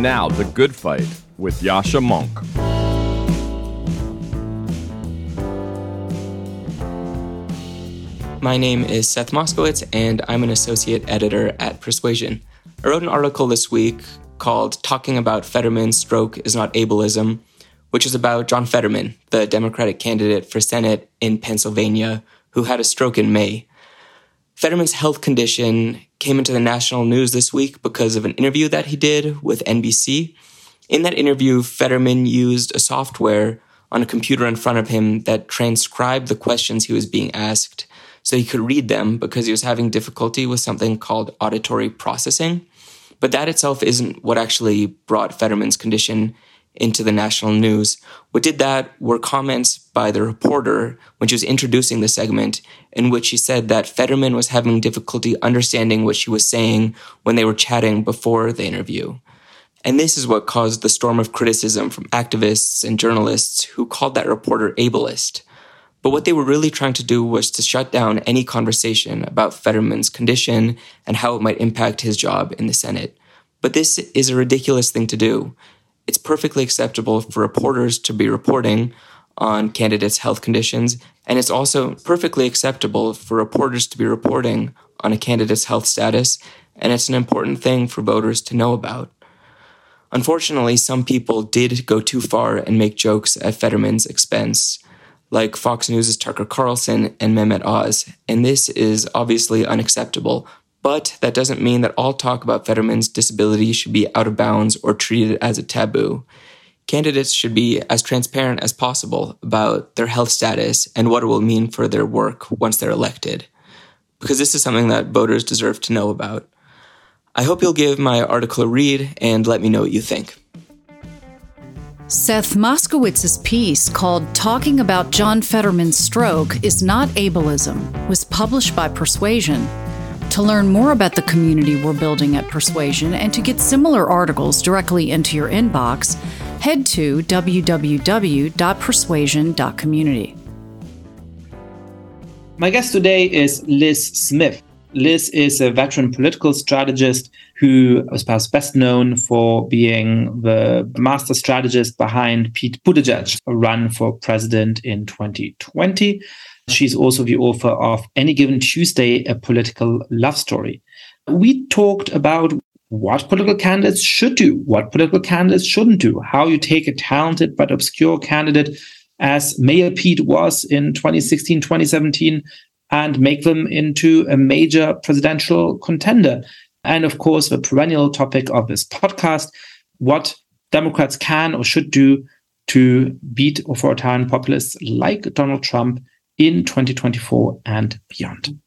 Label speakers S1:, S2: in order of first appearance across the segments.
S1: And now, The Good Fight with Yascha Mounk.
S2: My name is Seth Moskowitz, and I'm an associate editor at Persuasion. I wrote an article this week called Talking About Fetterman's Stroke is Not Ableism, which is about John Fetterman, the Democratic candidate for Senate in Pennsylvania, who had a stroke in May. Fetterman's health condition came into the national news this week because of an interview that he did with NBC. In that interview, Fetterman used a software on a computer in front of him that transcribed the questions he was being asked so he could read them because he was having difficulty with something called auditory processing. But that itself isn't what actually brought Fetterman's condition into the national news. What did that were comments by the reporter when she was introducing the segment, in which she said that Fetterman was having difficulty understanding what she was saying when they were chatting before the interview. And this is what caused the storm of criticism from activists and journalists who called that reporter ableist. But what they were really trying to do was to shut down any conversation about Fetterman's condition and how it might impact his job in the Senate. But this is a ridiculous thing to do it's perfectly acceptable for reporters to be reporting on candidates' health conditions, and it's also perfectly acceptable for reporters to be reporting on a candidate's health status, and it's an important thing for voters to know about. Unfortunately, some people did go too far and make jokes at Fetterman's expense, like Fox News' Tucker Carlson and Mehmet Oz, and this is obviously unacceptable, but that doesn't mean that all talk about Fetterman's disability should be out of bounds or treated as a taboo. Candidates should be as transparent as possible about their health status and what it will mean for their work once they're elected, because this is something that voters deserve to know about. I hope you'll give my article a read and let me know what you think.
S3: Seth Moskowitz's piece called Talking About John Fetterman's Stroke is Not Ableism was published by Persuasion to learn more about the community we're building at Persuasion and to get similar articles directly into your inbox, head to www.persuasion.community.
S4: My guest today is Lis Smith. Lis is a veteran political strategist who is perhaps best known for being the master strategist behind Pete Buttigieg, a run for president in 2020. She's also the author of Any Given Tuesday, a political love story. We talked about what political candidates should do, what political candidates shouldn't do, how you take a talented but obscure candidate as Mayor Pete was in 2016, 2017, and make them into a major presidential contender. And of course, the perennial topic of this podcast what Democrats can or should do to beat authoritarian populists like Donald Trump in 2024 and beyond.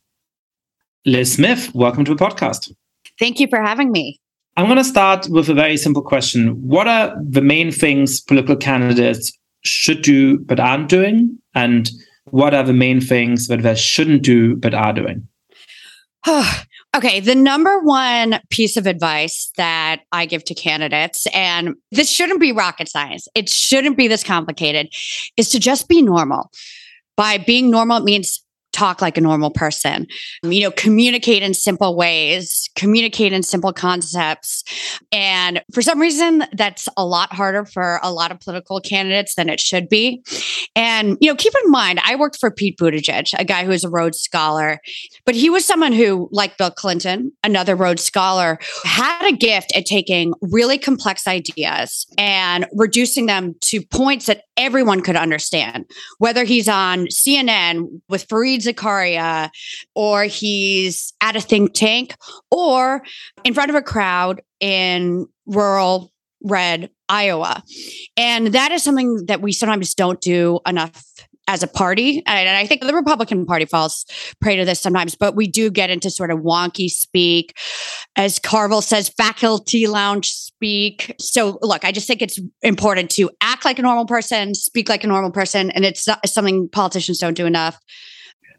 S4: Lis Smith, welcome to the podcast.
S5: Thank you for having me.
S4: I'm going to start with a very simple question. What are the main things political candidates should do but aren't doing? And what are the main things that they shouldn't do but are doing?
S5: okay, the number one piece of advice that I give to candidates, and this shouldn't be rocket science, it shouldn't be this complicated, is to just be normal by being normal, it means talk like a normal person. You know, communicate in simple ways, communicate in simple concepts. And for some reason, that's a lot harder for a lot of political candidates than it should be. And, you know, keep in mind, I worked for Pete Buttigieg, a guy who's a Rhodes Scholar, but he was someone who, like Bill Clinton, another Rhodes Scholar, had a gift at taking really complex ideas and reducing them to points that everyone could understand, whether he's on CNN with Fareed Zakaria, or he's at a think tank, or in front of a crowd in rural red Iowa. And that is something that we sometimes don't do enough as a party. And I think the Republican Party falls prey to this sometimes, but we do get into sort of wonky speak, as Carville says, faculty lounge speak. So, look, I just think it's important to act like a normal person, speak like a normal person, and it's something politicians don't do enough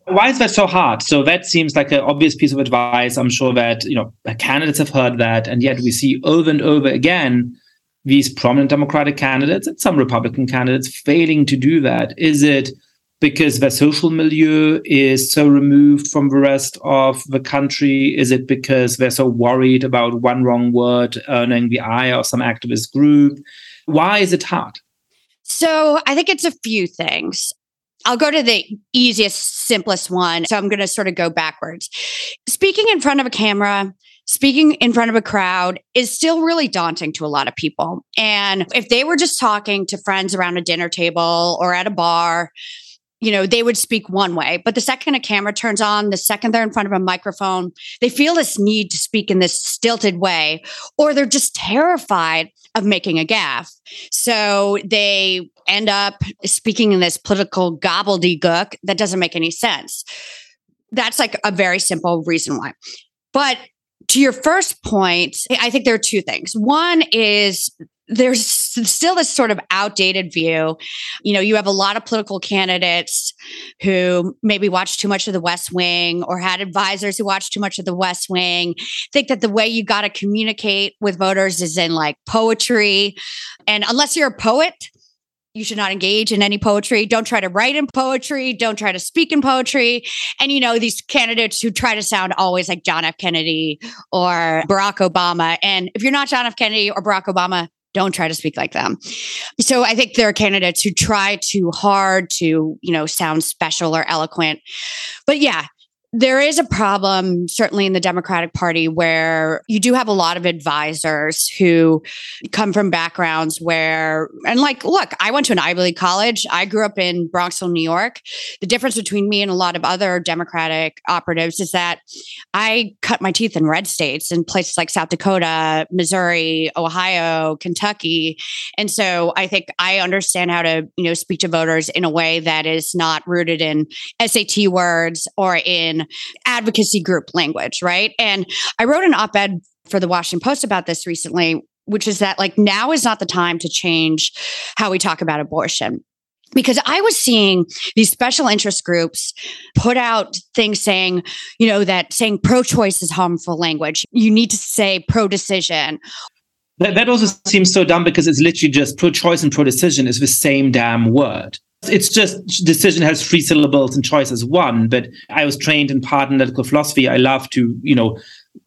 S4: why is that so hard? So that seems like an obvious piece of advice. I'm sure that you know candidates have heard that, and yet we see over and over again these prominent Democratic candidates and some Republican candidates failing to do that. Is it because their social milieu is so removed from the rest of the country? Is it because they're so worried about one wrong word earning the eye of some activist group? Why is it hard?
S5: So I think it's a few things. I'll go to the easiest, simplest one. So I'm going to sort of go backwards. Speaking in front of a camera, speaking in front of a crowd is still really daunting to a lot of people. And if they were just talking to friends around a dinner table or at a bar, you know, they would speak one way. But the second a camera turns on, the second they're in front of a microphone, they feel this need to speak in this stilted way, or they're just terrified of making a gaffe. So they end up speaking in this political gobbledygook that doesn't make any sense. That's like a very simple reason why. But to your first point, I think there are two things. One is there's still this sort of outdated view. You know, you have a lot of political candidates who maybe watched too much of the West Wing or had advisors who watched too much of the West Wing, think that the way you got to communicate with voters is in like poetry. And unless you're a poet, you should not engage in any poetry. Don't try to write in poetry. Don't try to speak in poetry. And, you know, these candidates who try to sound always like John F. Kennedy or Barack Obama. And if you're not John F. Kennedy or Barack Obama, don't try to speak like them. So I think there are candidates who try too hard to, you know, sound special or eloquent. But yeah, there is a problem, certainly in the Democratic Party, where you do have a lot of advisors who come from backgrounds where, and like, look, I went to an Ivy League college. I grew up in Bronxville, New York. The difference between me and a lot of other Democratic operatives is that I cut my teeth in red states in places like South Dakota, Missouri, Ohio, Kentucky. And so I think I understand how to, you know, speak to voters in a way that is not rooted in SAT words or in advocacy group language, right? And I wrote an op ed for the Washington Post about this recently, which is that like now is not the time to change how we talk about abortion because I was seeing these special interest groups put out things saying, you know, that saying pro choice is harmful language. You need to say pro decision.
S4: That, also seems so dumb because it's literally just pro choice and pro decision is the same damn word. It's just decision has three syllables and choice has one. But I was trained in part analytical philosophy. I love to, you know,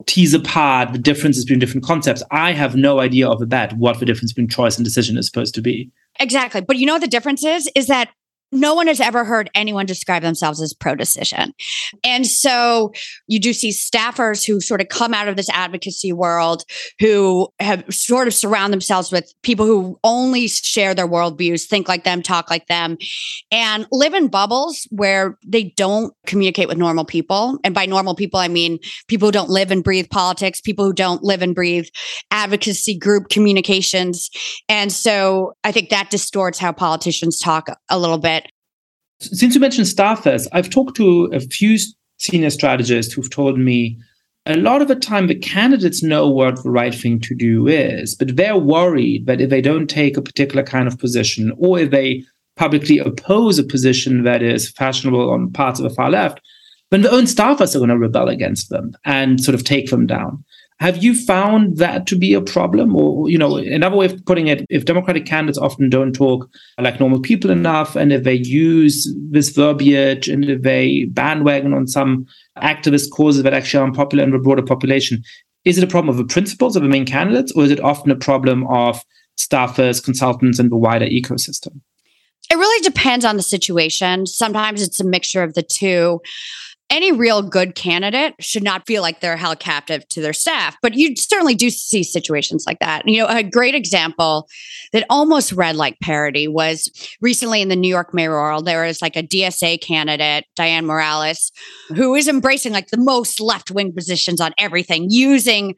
S4: tease apart the differences between different concepts. I have no idea of a bat what the difference between choice and decision is supposed to be.
S5: Exactly. But you know what the difference is? Is that no one has ever heard anyone describe themselves as pro decision. And so you do see staffers who sort of come out of this advocacy world who have sort of surround themselves with people who only share their worldviews, think like them, talk like them, and live in bubbles where they don't communicate with normal people. And by normal people, I mean people who don't live and breathe politics, people who don't live and breathe advocacy group communications. And so I think that distorts how politicians talk a little bit
S4: since you mentioned staffers, I've talked to a few senior strategists who've told me a lot of the time the candidates know what the right thing to do is, but they're worried that if they don't take a particular kind of position or if they publicly oppose a position that is fashionable on parts of the far left, then the own staffers are going to rebel against them and sort of take them down. Have you found that to be a problem? Or, you know, another way of putting it, if Democratic candidates often don't talk like normal people enough, and if they use this verbiage and if they bandwagon on some activist causes that actually are unpopular in the broader population, is it a problem of the principles of the main candidates, or is it often a problem of staffers, consultants, and the wider ecosystem?
S5: It really depends on the situation. Sometimes it's a mixture of the two any real good candidate should not feel like they're held captive to their staff. But you certainly do see situations like that. You know, a great example that almost read like parody was recently in the New York mayoral, there was like a DSA candidate, Dianne Morales, who is embracing like the most left wing positions on everything, using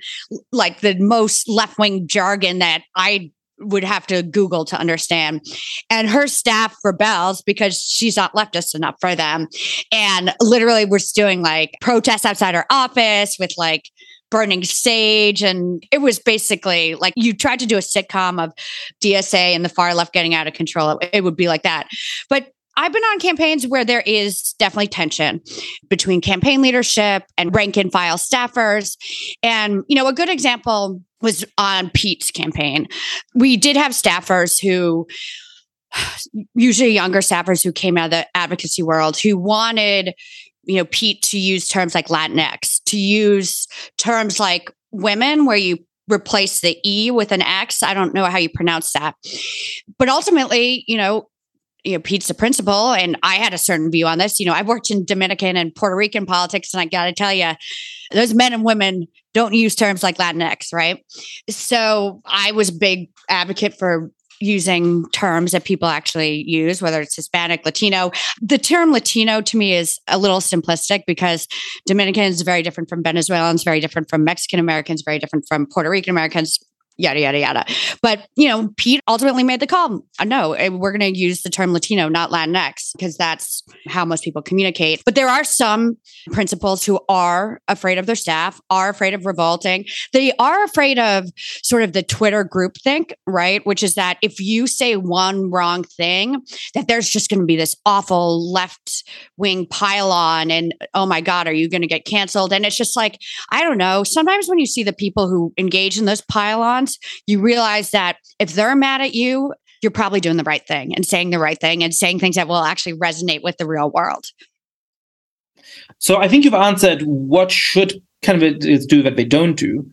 S5: like the most left wing jargon that I would have to Google to understand. And her staff rebels because she's not leftist enough for them. And literally was doing like protests outside her office with like burning sage. And it was basically like you tried to do a sitcom of DSA and the far left getting out of control. It, it would be like that. But I've been on campaigns where there is definitely tension between campaign leadership and rank and file staffers. And, you know, a good example was on Pete's campaign. We did have staffers who usually younger staffers who came out of the advocacy world who wanted you know Pete to use terms like Latinx, to use terms like women where you replace the E with an X. I don't know how you pronounce that. But ultimately, you know, you know, Pete's the principal, and I had a certain view on this. You know, I've worked in Dominican and Puerto Rican politics, and I got to tell you, those men and women don't use terms like Latinx, right? So I was a big advocate for using terms that people actually use, whether it's Hispanic, Latino. The term Latino to me is a little simplistic because Dominican is very different from Venezuelans, very different from Mexican Americans, very different from Puerto Rican Americans, yada yada yada. But you know, Pete ultimately made the call. Uh, no, eh, we're going to use the term Latino, not Latinx, because that's how most people communicate. But there are some principals who are afraid of their staff, are afraid of revolting. They are afraid of sort of the Twitter groupthink, right? Which is that if you say one wrong thing, that there's just going to be this awful left wing pile-on, and oh my god, are you going to get canceled? And it's just like I don't know. Sometimes when you see the people who engage in those pile-ons you realize that if they're mad at you, you're probably doing the right thing and saying the right thing and saying things that will actually resonate with the real world.
S4: So I think you've answered what should candidates do that they don't do.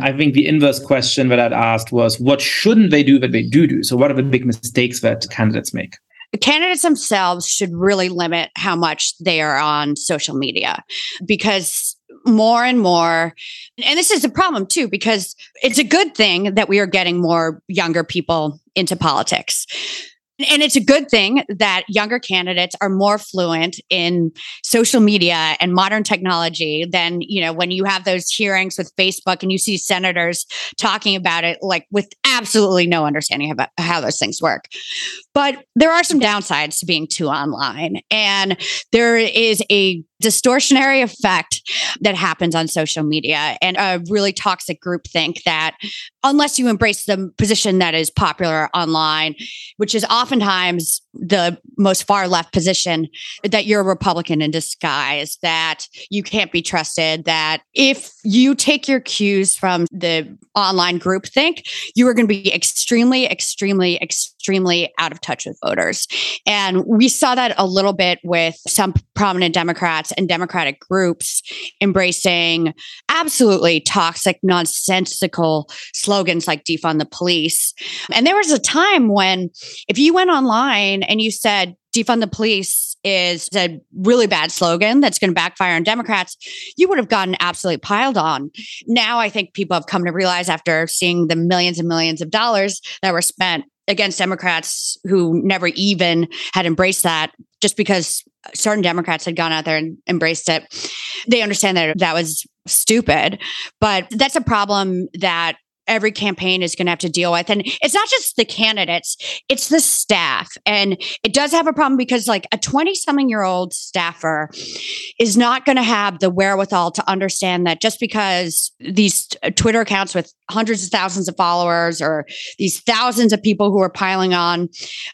S4: I think the inverse question that I'd asked was what shouldn't they do that they do do? So what are the big mistakes that candidates make?
S5: The candidates themselves should really limit how much they are on social media because more and more. And this is a problem too, because it's a good thing that we are getting more younger people into politics. And it's a good thing that younger candidates are more fluent in social media and modern technology than, you know, when you have those hearings with Facebook and you see senators talking about it like with absolutely no understanding about how those things work. But there are some downsides to being too online. And there is a distortionary effect that happens on social media and a really toxic group think that unless you embrace the position that is popular online, which is oftentimes the most far left position, that you're a Republican in disguise, that you can't be trusted, that if you take your cues from the online group think, you are going to be extremely, extremely, extremely out of touch with voters. And we saw that a little bit with some prominent Democrats and Democratic groups embracing absolutely toxic, nonsensical slogans like defund the police. And there was a time when if you went online and you said, defund the police is a really bad slogan that's going to backfire on Democrats, you would have gotten absolutely piled on. Now, I think people have come to realize after seeing the millions and millions of dollars that were spent against Democrats who never even had embraced that just because certain Democrats had gone out there and embraced it. They understand that that was stupid, but that's a problem that every campaign is going to have to deal with. And it's not just the candidates, it's the staff. And it does have a problem because, like, a 20 something year old staffer is not going to have the wherewithal to understand that just because these uh, Twitter accounts with hundreds of thousands of followers or these thousands of people who are piling on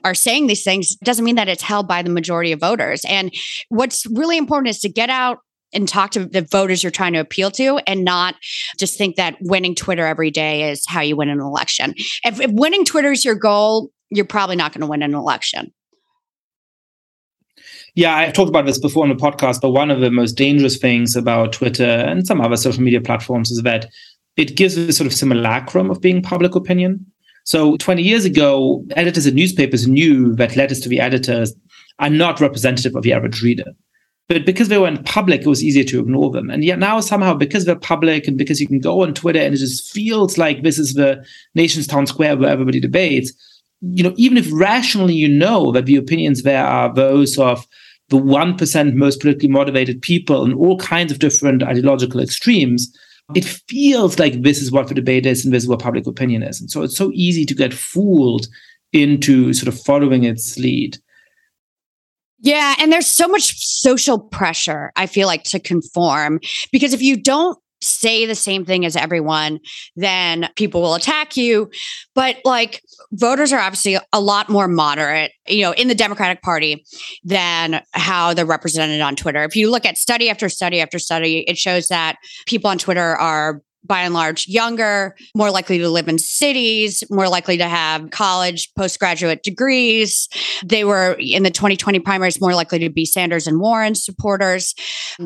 S5: are saying these things doesn't mean that it's held by the majority of voters. And what's really important is to get out and talk to the voters you're trying to appeal to and not just think that winning Twitter every day is how you win an election. If, if winning Twitter is your goal, you're probably not going to win an election.
S4: Yeah, I've talked about this before on the podcast, but one of the most dangerous things about Twitter and some other social media platforms is that it gives a sort of simulacrum of being public opinion. So 20 years ago, editors in newspapers knew that letters to the editors are not representative of the average reader. But because they were in public, it was easier to ignore them. And yet now somehow, because they're public and because you can go on Twitter and it just feels like this is the nation's town square where everybody debates, you know, even if rationally you know that the opinions there are those of the 1% most politically motivated people and all kinds of different ideological extremes, it feels like this is what the debate is and this is what public opinion is. And so it's so easy to get fooled into sort of following its lead.
S5: Yeah. And there's so much social pressure, I feel like, to conform because if you don't say the same thing as everyone, then people will attack you. But like voters are obviously a lot more moderate, you know, in the Democratic Party than how they're represented on Twitter. If you look at study after study after study, it shows that people on Twitter are by and large younger, more likely to live in cities, more likely to have college, postgraduate degrees. They were in the 2020 primaries more likely to be Sanders and Warren supporters.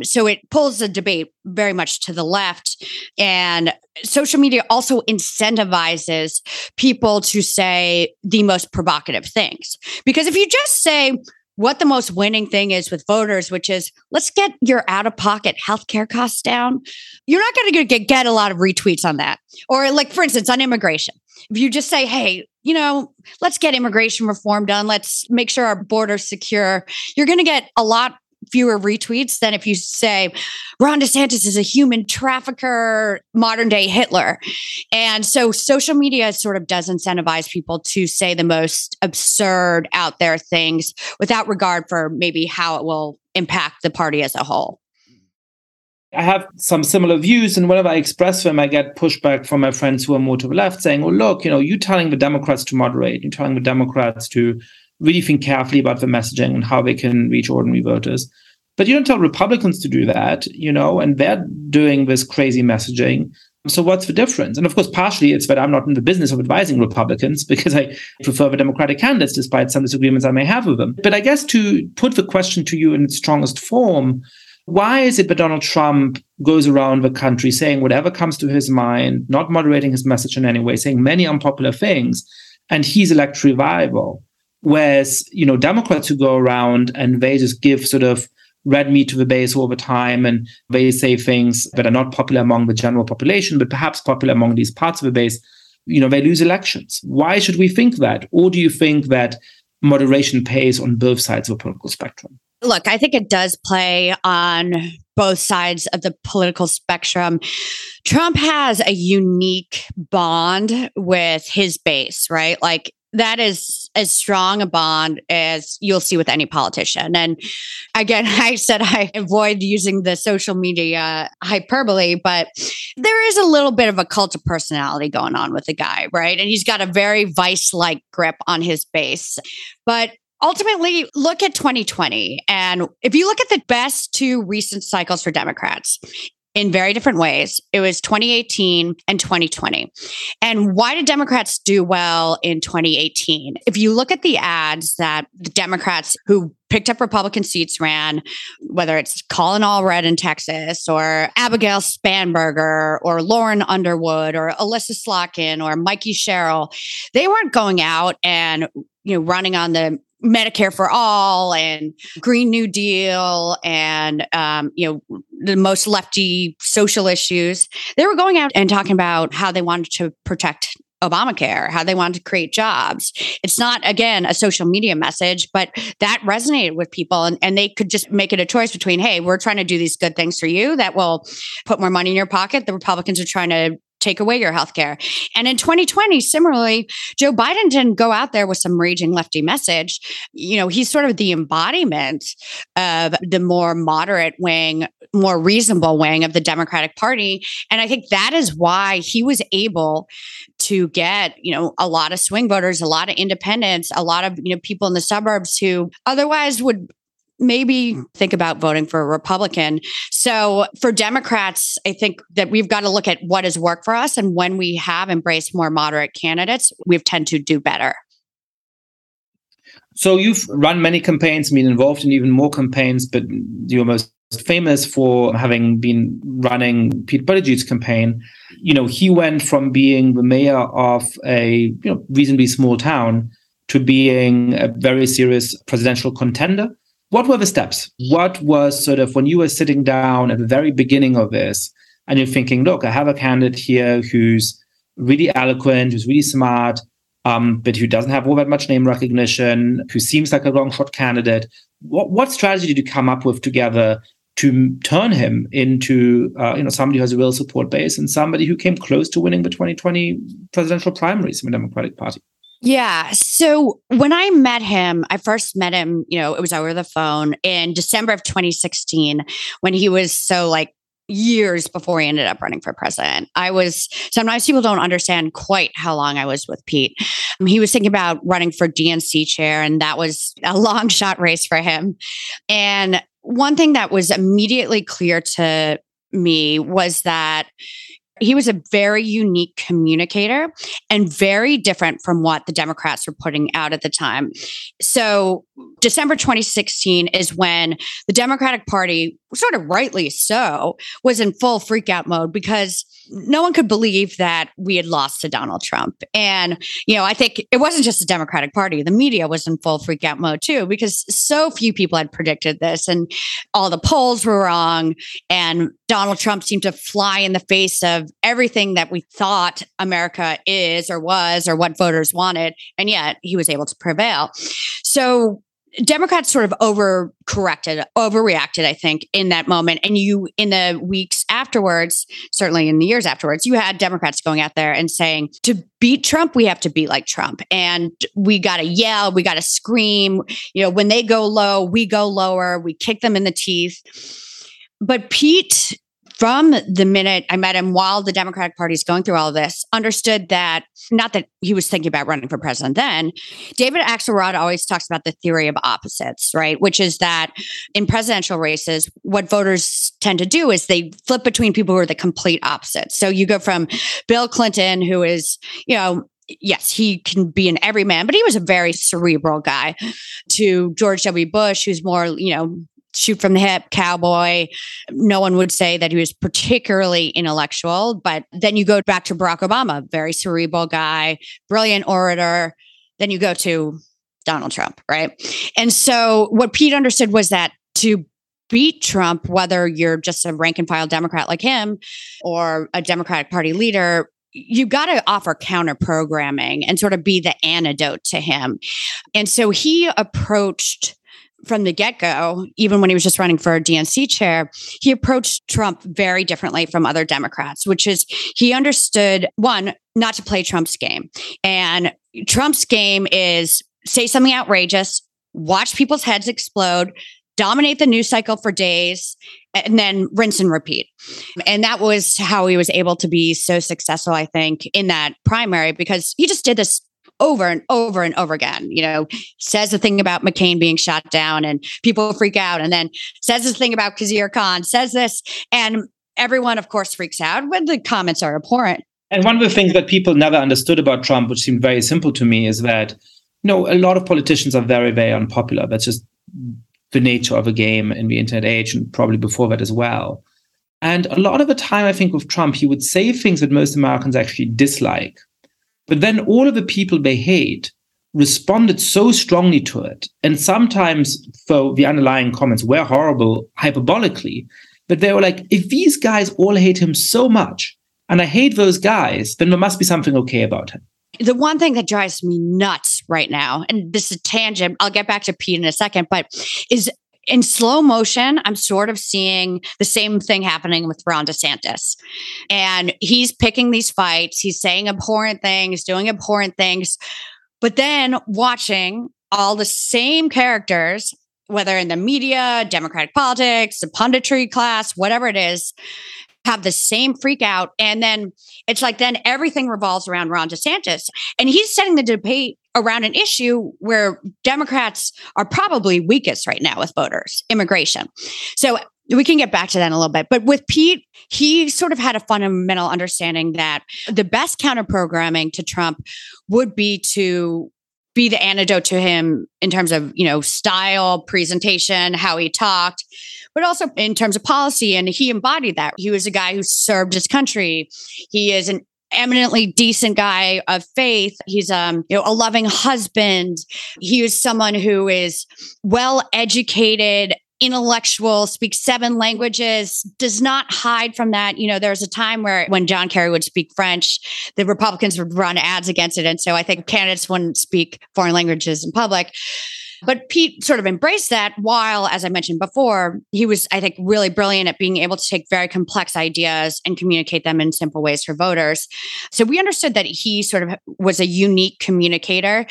S5: So it pulls the debate very much to the left. And social media also incentivizes people to say the most provocative things. Because if you just say, what the most winning thing is with voters, which is let's get your out of pocket healthcare costs down. You're not going to get, get a lot of retweets on that. Or, like, for instance, on immigration, if you just say, hey, you know, let's get immigration reform done, let's make sure our border's secure, you're going to get a lot fewer retweets than if you say Ron DeSantis is a human trafficker, modern day Hitler. And so social media sort of does incentivize people to say the most absurd out there things without regard for maybe how it will impact the party as a whole.
S4: I have some similar views, and whenever I express them, I get pushback from my friends who are more to the left, saying, "Well, look, you know, you're telling the Democrats to moderate. You're telling the Democrats to really think carefully about the messaging and how they can reach ordinary voters. But you don't tell Republicans to do that, you know, and they're doing this crazy messaging. So what's the difference? And of course, partially it's that I'm not in the business of advising Republicans because I prefer the Democratic candidates, despite some disagreements I may have with them. But I guess to put the question to you in its strongest form, why is it that Donald Trump goes around the country saying whatever comes to his mind, not moderating his message in any way, saying many unpopular things, and he's electorally viable? Whereas, you know, Democrats who go around and they just give sort of red meat to the base the time and they say things that are not popular among the general population, but perhaps popular among these parts of the base, you know, they lose elections. Why should we think that? Or do you think that moderation pays on both sides of the political spectrum?
S5: Look, I think it does play on both sides of the political spectrum. Trump has a unique bond with his base, right? Like that is as strong a bond as you'll see with any politician. And again, I said I avoid using the social media hyperbole, but there is a little bit of a cult of personality going on with the guy, right? And he's got a very vice like grip on his base. But ultimately look at 2020 and if you look at the best two recent cycles for democrats in very different ways. It was 2018 and 2020. And why did Democrats do well in 2018? If you look at the ads that the Democrats who picked up Republican seats ran, whether it's Colin Allred in Texas or Abigail Spanberger or Lauren Underwood or Elissa Slotkin or Mikey Sherrill, they weren't going out and you know running on the Medicare for all and Green New Deal and um, you know the most lefty social issues. They were going out and talking about how they wanted to protect Obamacare, how they wanted to create jobs. It's not, again, a social media message, but that resonated with people. And, and they could just make it a choice between, hey, we're trying to do these good things for you that will put more money in your pocket. The Republicans are trying to take away your health care. And in 2020, similarly, Joe Biden didn't go out there with some raging lefty message. You know, he's sort of the embodiment of the more moderate wing, more reasonable wing of the Democratic Party. And I think that is why he was able to get, you know, a lot of swing voters, a lot of independents, a lot of, you know, people in the suburbs who otherwise would maybe think about voting for a Republican. So for Democrats, I think that we've got to look at what has worked for us. And when we have embraced more moderate candidates, we've tend to do better.
S4: So you've run many campaigns, been involved in even more campaigns, but you're most famous for having been running Pete Buttigieg's campaign. You know, he went from being the mayor of a you know reasonably small town to being a very serious presidential contender what were the steps? What was sort of when you were sitting down at the very beginning of this and you're thinking, look, I have a candidate here who's really eloquent, who's really smart, um, but who doesn't have all that much name recognition, who seems like a long shot candidate. What, what strategy did you come up with together to turn him into uh, you know somebody who has a real support base and somebody who came close to winning the 2020 presidential primaries in the Democratic Party?
S5: Yeah. So when I met him, I first met him, you know, it was over the phone in December of 2016 when he was so like years before he ended up running for president. I was sometimes people don't understand quite how long I was with Pete. Um, he was thinking about running for DNC chair, and that was a long shot race for him. And one thing that was immediately clear to me was that He was a very unique communicator and very different from what the Democrats were putting out at the time. So, December 2016 is when the Democratic Party, sort of rightly so, was in full freakout mode because no one could believe that we had lost to Donald Trump. And, you know, I think it wasn't just the Democratic Party, the media was in full freakout mode too, because so few people had predicted this and all the polls were wrong. And Donald Trump seemed to fly in the face of everything that we thought America is or was or what voters wanted. And yet he was able to prevail. So Democrats sort of overcorrected, overreacted, I think, in that moment. And you, in the weeks afterwards, certainly in the years afterwards, you had Democrats going out there and saying, to beat Trump, we have to be like Trump. And we got to yell, we got to scream. You know, when they go low, we go lower, we kick them in the teeth. But Pete from the minute I met him while the Democratic Party is going through all of this, understood that not that he was thinking about running for president then. David Axelrod always talks about the theory of opposites, right? Which is that in presidential races, what voters tend to do is they flip between people who are the complete opposites. So you go from Bill Clinton, who is, you know, yes, he can be an everyman, but he was a very cerebral guy, to George W. Bush, who's more, you know, shoot from the hip cowboy. No one would say that he was particularly intellectual, but then you go back to Barack Obama, very cerebral guy, brilliant orator. Then you go to Donald Trump, right? And so what Pete understood was that to beat Trump, whether you're just a rank and file Democrat like him or a Democratic Party leader, you got to offer counter programming and sort of be the antidote to him. And so he approached from the get go, even when he was just running for a DNC chair, he approached Trump very differently from other Democrats, which is he understood one, not to play Trump's game. And Trump's game is say something outrageous, watch people's heads explode, dominate the news cycle for days, and then rinse and repeat. And that was how he was able to be so successful, I think, in that primary because he just did this over and over and over again. You know, says the thing about McCain being shot down and people freak out, and then says this thing about Khizr Khan, says this, and everyone, of course, freaks out when the comments are abhorrent.
S4: And one of the things that people never understood about Trump, which seemed very simple to me, is that you know a lot of politicians are very, very unpopular. That's just the nature of a game in the internet age, and probably before that as well. And a lot of the time, I think with Trump, he would say things that most Americans actually dislike. But then all of the people they hate responded so strongly to it. And sometimes, for the underlying comments were horrible hyperbolically, but they were like, if these guys all hate him so much, and I hate those guys, then there must be something okay about him.
S5: The one thing that drives me nuts right now, and this is a tangent, I'll get back to Pete in a second, but is in slow motion, I'm sort of seeing the same thing happening with Ron DeSantis. And he's picking these fights, he's saying abhorrent things, doing abhorrent things, but then watching all the same characters, whether in the media, Democratic politics, the punditry class, whatever it is, have the same freak out. And then it's like then everything revolves around Ron DeSantis. And he's setting the debate around an issue where Democrats are probably weakest right now with voters, immigration. So we can get back to that in a little bit. But with Pete, he sort of had a fundamental understanding that the best counter programming to Trump would be to be the antidote to him in terms of, you know, style, presentation, how he talked, but also in terms of policy. And he embodied that. He was a guy who served his country. He is an eminently decent guy of faith. He's um, you know, a loving husband. He is someone who is well educated, intellectual, speaks seven languages, does not hide from that. You know, there was a time where when John Kerry would speak French, the Republicans would run ads against it. And so I think candidates wouldn't speak foreign languages in public. But Pete sort of embraced that while, as I mentioned before, he was, I think, really brilliant at being able to take very complex ideas and communicate them in simple ways for voters. So we understood that he sort of was a unique communicator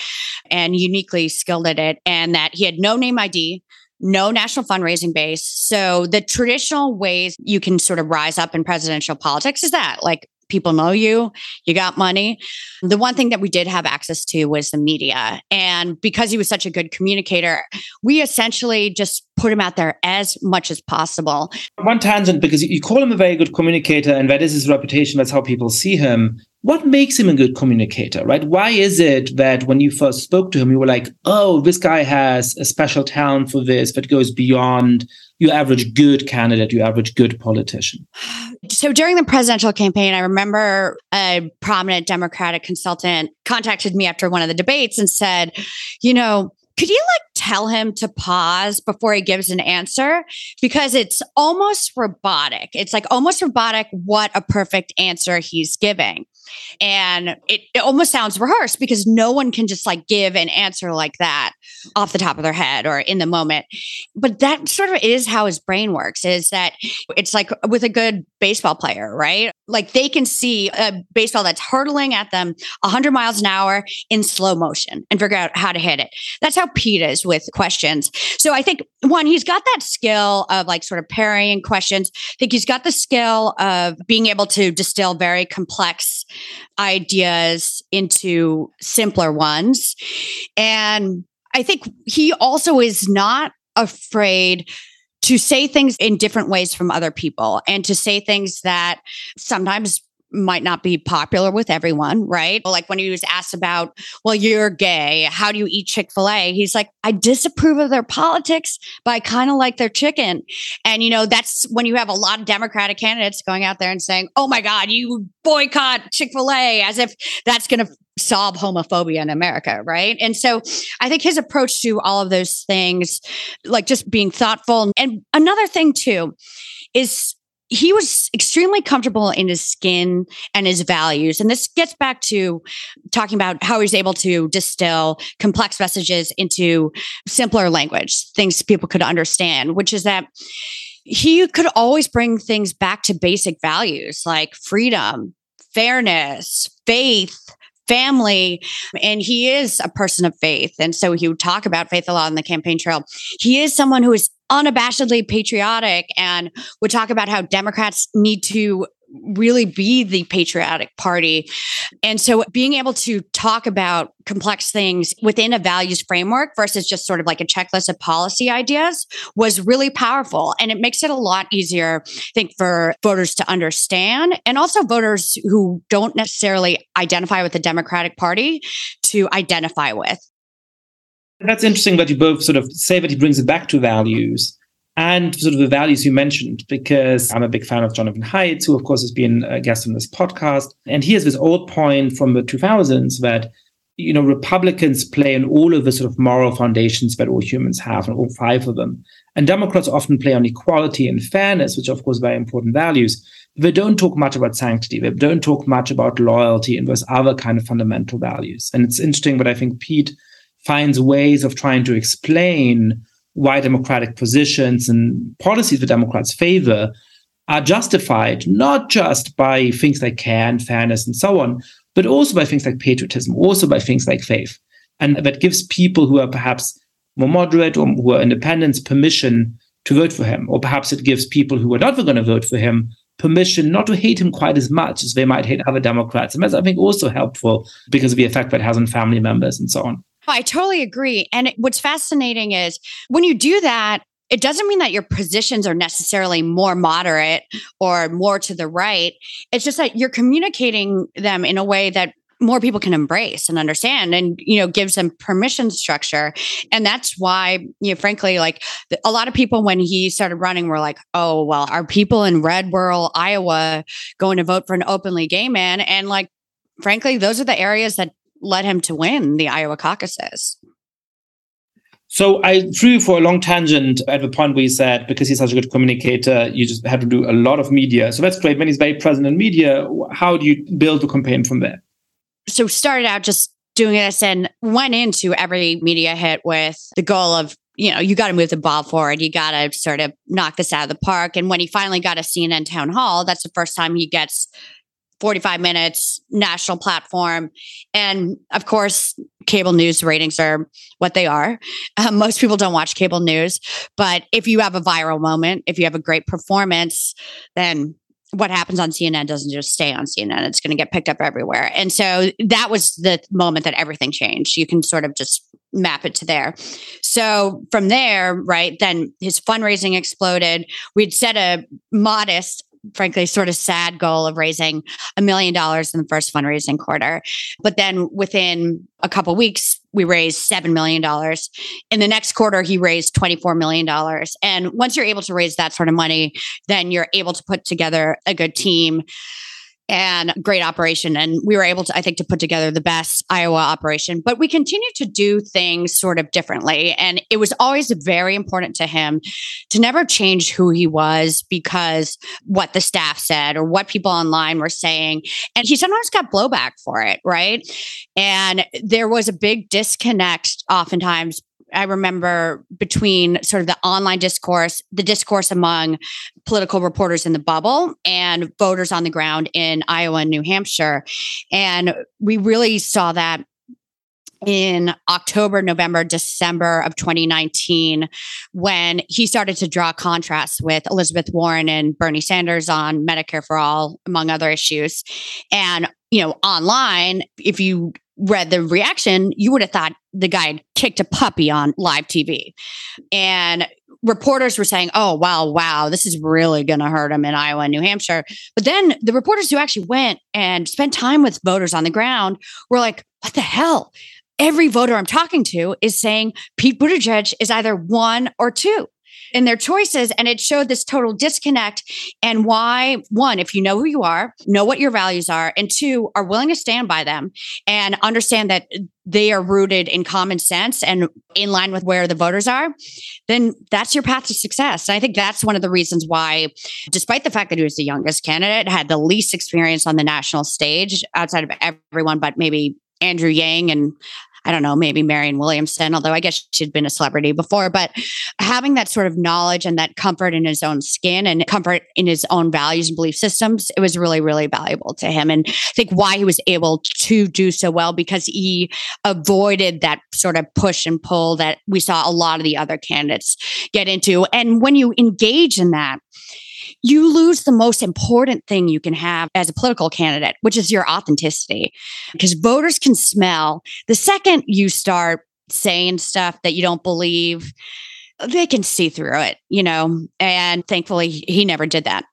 S5: and uniquely skilled at it, and that he had no name ID no national fundraising base. So the traditional ways you can sort of rise up in presidential politics is that like people know you, you got money. The one thing that we did have access to was the media. And because he was such a good communicator, we essentially just put him out there as much as possible.
S4: One tangent, because you call him a very good communicator, and that is his reputation, that's how people see him. What makes him a good communicator, right? Why is it that when you first spoke to him, you were like, oh, this guy has a special talent for this that goes beyond your average good candidate, your average good politician?
S5: So during the presidential campaign, I remember a prominent Democratic consultant contacted me after one of the debates and said, you know, could you like tell him to pause before he gives an answer? Because it's almost robotic. It's like almost robotic what a perfect answer he's giving. And it, it, almost sounds rehearsed because no one can just like give an answer like that off the top of their head or in the moment. But that sort of is how his brain works is that it's like with a good baseball player, right? Like they can see a baseball that's hurtling at them 100 miles an hour in slow motion and figure out how to hit it. That's how Pete is with questions. So I think one, he's got that skill of like sort of parrying questions. I think he's got the skill of being able to distill very complex ideas into simpler ones. And I think he also is not afraid to say things in different ways from other people and to say things that sometimes might not be popular with everyone, right? Like when he was asked about, well, you're gay. How do you eat Chick fil A? He's like, I disapprove of their politics, but I kind of like their chicken. And, you know, that's when you have a lot of Democratic candidates going out there and saying, oh my God, you boycott Chick fil A as if that's going to solve homophobia in America, right? And so I think his approach to all of those things, like just being thoughtful. And another thing, too, is he was extremely comfortable in his skin and his values. And this gets back to talking about how he's able to distill complex messages into simpler language, things people could understand, which is that he could always bring things back to basic values like freedom, fairness, faith, family. And he is a person of faith. And so he would talk about faith a lot on the campaign trail. He is someone who is unabashedly patriotic and would talk about how Democrats need to really be the patriotic party. And so being able to talk about complex things within a values framework versus just sort of like a checklist of policy ideas was really powerful. And it makes it a lot easier, I think, for voters to understand and also voters who don't necessarily identify with the Democratic Party to identify with.
S4: That's interesting that you both sort of say that he brings it back to values and sort of the values you mentioned, because I'm a big fan of Jonathan Haidt, who, of course, has been a guest on this podcast. And he has this old point from the 2000s that, you know, Republicans play on all of the sort of moral foundations that all humans have, and all five of them. And Democrats often play on equality and fairness, which, are, of course, very important values. They don't talk much about sanctity. They don't talk much about loyalty and those other kind of fundamental values. And it's interesting, but I think Pete finds ways of trying to explain why democratic positions and policies the Democrats favor are justified not just by things like care and fairness and so on, but also by things like patriotism, also by things like faith. And that gives people who are perhaps more moderate or who are independents permission to vote for him. Or perhaps it gives people who are not going to vote for him permission not to hate him quite as much as they might hate other Democrats. And that's, I think, also helpful because of the effect that it has on family members and so on.
S5: I totally agree. And what's fascinating is when you do that, it doesn't mean that your positions are necessarily more moderate or more to the right. It's just that you're communicating them in a way that more people can embrace and understand and you know gives them permission structure and that's why you know frankly like a lot of people when he started running were like oh well are people in red rural iowa going to vote for an openly gay man and like frankly those are the areas that led him to win the Iowa caucuses.
S4: So I threw for a long tangent at the point where you said because he's such a good communicator, you just have to do a lot of media. So that's great. When he's very present in media, how do you build a campaign from there?
S5: So started out just doing this and went into every media hit with the goal of you know, you got to move the ball forward. You got to sort of knock this out of the park. And when he finally got a CNN town hall, that's the first time he gets 45 minutes, national platform. And of course, cable news ratings are what they are. Um, most people don't watch cable news, but if you have a viral moment, if you have a great performance, then what happens on CNN doesn't just stay on CNN. It's going to get picked up everywhere. And so that was the moment that everything changed. You can sort of just map it to there. So from there, right, then his fundraising exploded. We'd set a modest frankly sort of sad goal of raising a million dollars in the first fundraising quarter. But then within a couple weeks we raised $7 million in the next quarter he raised $24 million and once you're able to raise that sort of money then you're able to put together a good team and great operation. And we were able to, I think, to put together the best Iowa operation. But we continue to do things sort of differently. And it was always very important to him to never change who he was because what the staff said or what people online were saying. And he sometimes got blowback for it, right? And there was a big disconnect oftentimes I remember between sort of the online discourse, the discourse among political reporters in the bubble and voters on the ground in Iowa and New Hampshire. And we really saw that in October, November, December of 2019 when he started to draw contrasts with Elizabeth Warren and Bernie Sanders on Medicare for All, among other issues. And, you know, online, if you read the reaction, you would have thought the guy had kicked a puppy on live TV. And reporters were saying, oh, wow, wow, this is really going to hurt him in Iowa and New Hampshire. But then the reporters who actually went and spent time with voters on the ground were like, what the hell? Every voter I'm talking to is saying Pete Buttigieg is either one or two in their choices. And it showed this total disconnect and why, one, if you know who you are, know what your values are, and two, are willing to stand by them and understand that they are rooted in common sense and in line with where the voters are, then that's your path to success. And I think that's one of the reasons why, despite the fact that he was the youngest candidate, had the least experience on the national stage outside of everyone but maybe Andrew Yang and I don't know, maybe Marianne Williamson, although I guess she'd been a celebrity before, but having that sort of knowledge and that comfort in his own skin and comfort in his own values and belief systems, it was really, really valuable to him. And I think why he was able to do so well because he avoided that sort of push and pull that we saw a lot of the other candidates get into. And when you engage in that, you lose the most important thing you can have as a political candidate, which is your authenticity. Because voters can smell the second you start saying stuff that you don't believe, they can see through it, you know. And thankfully, he never did that.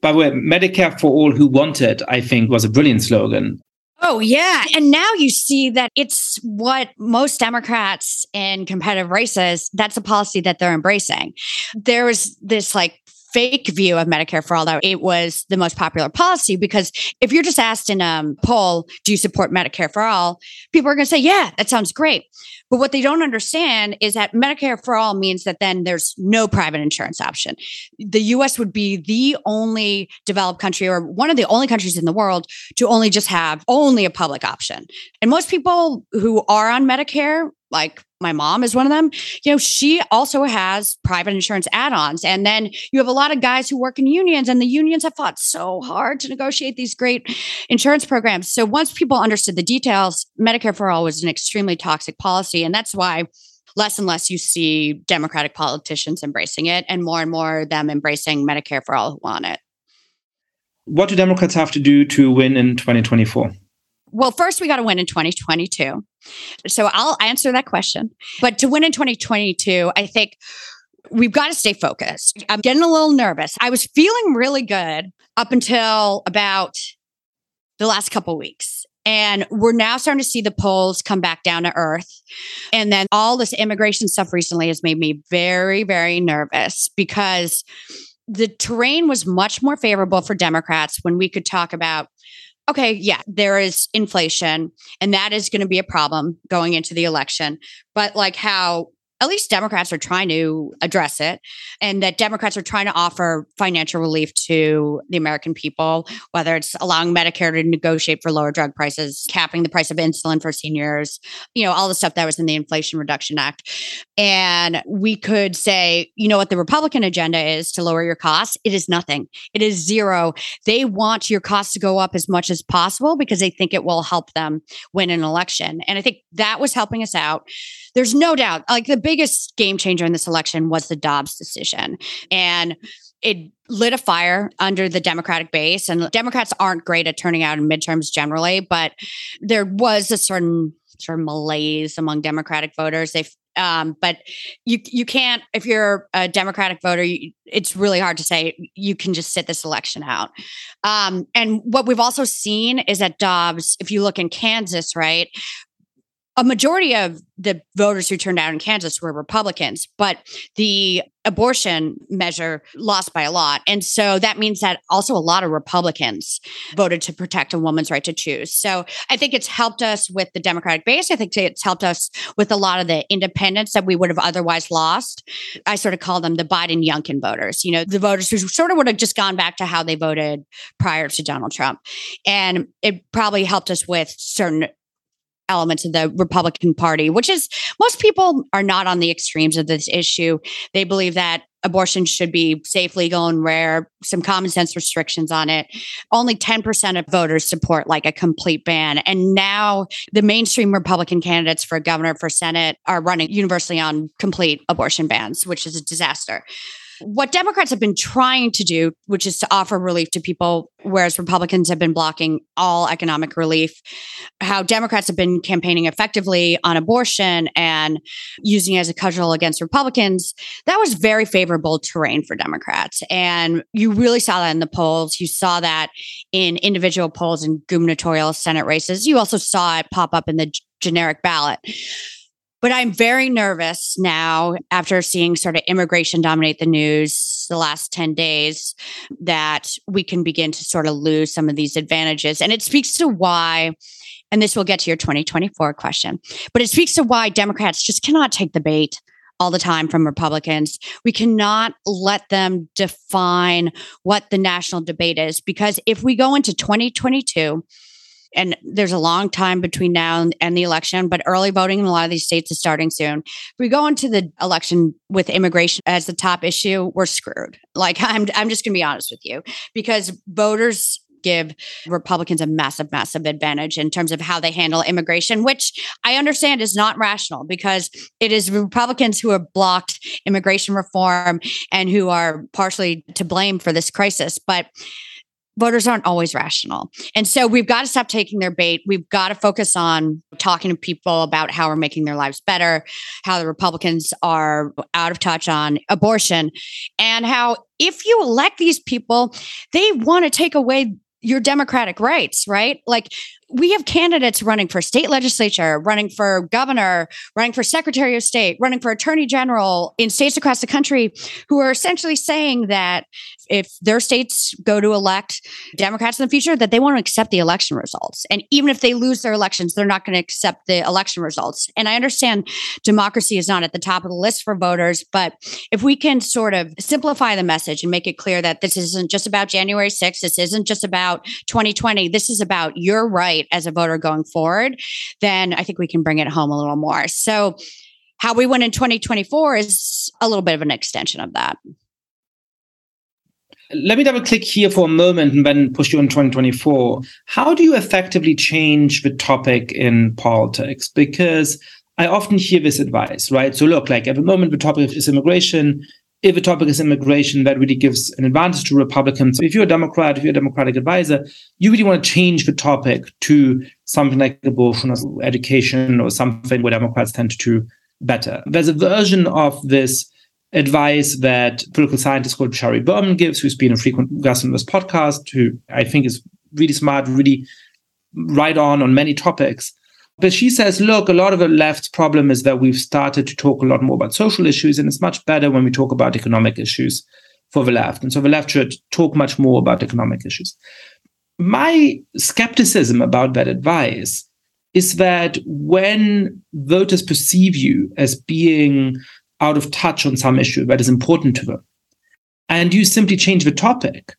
S4: By the way, Medicare for all who want it, I think, was a brilliant slogan.
S5: Oh, yeah. And now you see that it's what most Democrats in competitive races, that's a policy that they're embracing. There was this like fake view of Medicare for all that it was the most popular policy because if you're just asked in a um, poll, do you support Medicare for all? People are going to say, yeah, that sounds great. But what they don't understand is that Medicare for all means that then there's no private insurance option. The US would be the only developed country or one of the only countries in the world to only just have only a public option. And most people who are on Medicare like my mom is one of them, you know, she also has private insurance add ons. And then you have a lot of guys who work in unions, and the unions have fought so hard to negotiate these great insurance programs. So once people understood the details, Medicare for All was an extremely toxic policy. And that's why less and less you see Democratic politicians embracing it, and more and more them embracing Medicare for All who want it.
S4: What do Democrats have to do to win in 2024?
S5: Well, first, we got to win in 2022. So I'll answer that question. But to win in 2022, I think we've got to stay focused. I'm getting a little nervous. I was feeling really good up until about the last couple weeks. And we're now starting to see the polls come back down to earth. And then all this immigration stuff recently has made me very, very nervous because the terrain was much more favorable for Democrats when we could talk about okay, yeah, there is inflation and that is going to be a problem going into the election. But like how at least Democrats are trying to address it, and that Democrats are trying to offer financial relief to the American people, whether it's allowing Medicare to negotiate for lower drug prices, capping the price of insulin for seniors, you know, all the stuff that was in the Inflation Reduction Act. And we could say, you know what the Republican agenda is to lower your costs? It is nothing, it is zero. They want your costs to go up as much as possible because they think it will help them win an election. And I think that was helping us out. There's no doubt, like the biggest game changer in this election was the Dobbs decision. And it lit a fire under the Democratic base. And Democrats aren't great at turning out in midterms generally, but there was a certain sort of malaise among Democratic voters. They um, but you you can't if you're a Democratic voter. You, it's really hard to say you can just sit this election out. Um, and what we've also seen is that Dobbs, if you look in Kansas, right, a majority of the voters who turned out in Kansas were Republicans, but the abortion measure lost by a lot. And so that means that also a lot of Republicans voted to protect a woman's right to choose. So I think it's helped us with the Democratic base. I think it's helped us with a lot of the independents that we would have otherwise lost. I sort of call them the Biden Youngkin voters, you know, the voters who sort of would have just gone back to how they voted prior to Donald Trump. And it probably helped us with certain elements of the Republican Party, which is most people are not on the extremes of this issue. They believe that abortion should be safe, legal, and rare, some common sense restrictions on it. Only 10% of voters support like a complete ban. And now the mainstream Republican candidates for governor, for Senate are running universally on complete abortion bans, which is a disaster what Democrats have been trying to do, which is to offer relief to people, whereas Republicans have been blocking all economic relief, how Democrats have been campaigning effectively on abortion and using it as a cudgel against Republicans, that was very favorable terrain for Democrats. And you really saw that in the polls. You saw that in individual polls and gubernatorial Senate races. You also saw it pop up in the generic ballot. But I'm very nervous now after seeing sort of immigration dominate the news the last 10 days that we can begin to sort of lose some of these advantages. And it speaks to why, and this will get to your 2024 question, but it speaks to why Democrats just cannot take the bait all the time from Republicans. We cannot let them define what the national debate is because if we go into 2022, and there's a long time between now and the election, but early voting in a lot of these states is starting soon. If we go into the election with immigration as the top issue, we're screwed. Like I'm, I'm just to be honest with you because voters give Republicans a massive, massive advantage in terms of how they handle immigration, which I understand is not rational because it is Republicans who have blocked immigration reform and who are partially to blame for this crisis. But voters aren't always rational. And so we've got to stop taking their bait. We've got to focus on talking to people about how we're making their lives better, how the Republicans are out of touch on abortion, and how if you elect these people, they want to take away your democratic rights, right? Like we have candidates running for state legislature, running for governor, running for secretary of state, running for attorney general in states across the country who are essentially saying that if their states go to elect Democrats in the future, that they want to accept the election results. And even if they lose their elections, they're not going to accept the election results. And I understand democracy is not at the top of the list for voters, but if we can sort of simplify the message and make it clear that this isn't just about January 6th, this isn't just about 2020, this is about your right as a voter going forward, then I think we can bring it home a little more. So, how we went in 2024 is a little bit of an extension of that
S4: let me double click here for a moment and then push you on 2024. How do you effectively change the topic in politics? Because I often hear this advice, right? So look, like at the moment, the topic is immigration. If a topic is immigration, that really gives an advantage to Republicans. If you're a Democrat, if you're a Democratic advisor, you really want to change the topic to something like abortion or education or something where Democrats tend to do better. There's a version of this advice that political scientist called Sheri Berman gives, who's been a frequent guest on this podcast, who I think is really smart, really right on on many topics. But she says, look, a lot of the left's problem is that we've started to talk a lot more about social issues, and it's much better when we talk about economic issues for the left. And so the left should talk much more about economic issues. My skepticism about that advice is that when voters perceive you as being out of touch on some issue that is important to them, and you simply change the topic,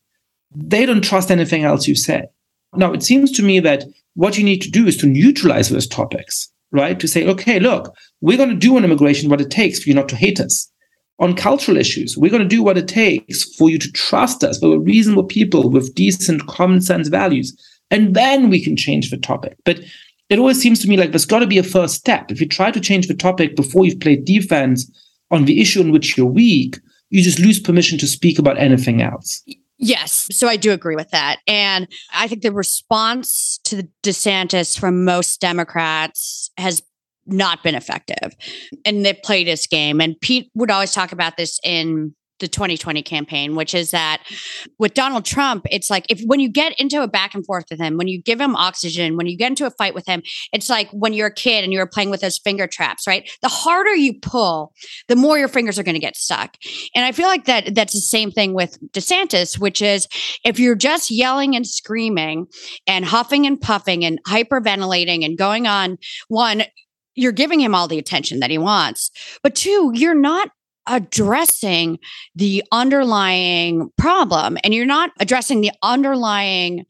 S4: they don't trust anything else you say. Now, it seems to me that what you need to do is to neutralize those topics, right? To say, okay, look, we're going to do on immigration what it takes for you not to hate us. On cultural issues, we're going to do what it takes for you to trust us. We're reasonable people with decent common sense values. And then we can change the topic. But it always seems to me like there's got to be a first step. If you try to change the topic before you've played defense on the issue in which you're weak, you just lose permission to speak about anything else.
S5: Yes. So I do agree with that. And I think the response to the DeSantis from most Democrats has not been effective. And they played this game. And Pete would always talk about this in the 2020 campaign, which is that with Donald Trump, it's like if when you get into a back and forth with him, when you give him oxygen, when you get into a fight with him, it's like when you're a kid and you're playing with those finger traps, right? The harder you pull, the more your fingers are going to get stuck. And I feel like that that's the same thing with DeSantis, which is if you're just yelling and screaming and huffing and puffing and hyperventilating and going on, one, you're giving him all the attention that he wants. But two, you're not addressing the underlying problem and you're not addressing the underlying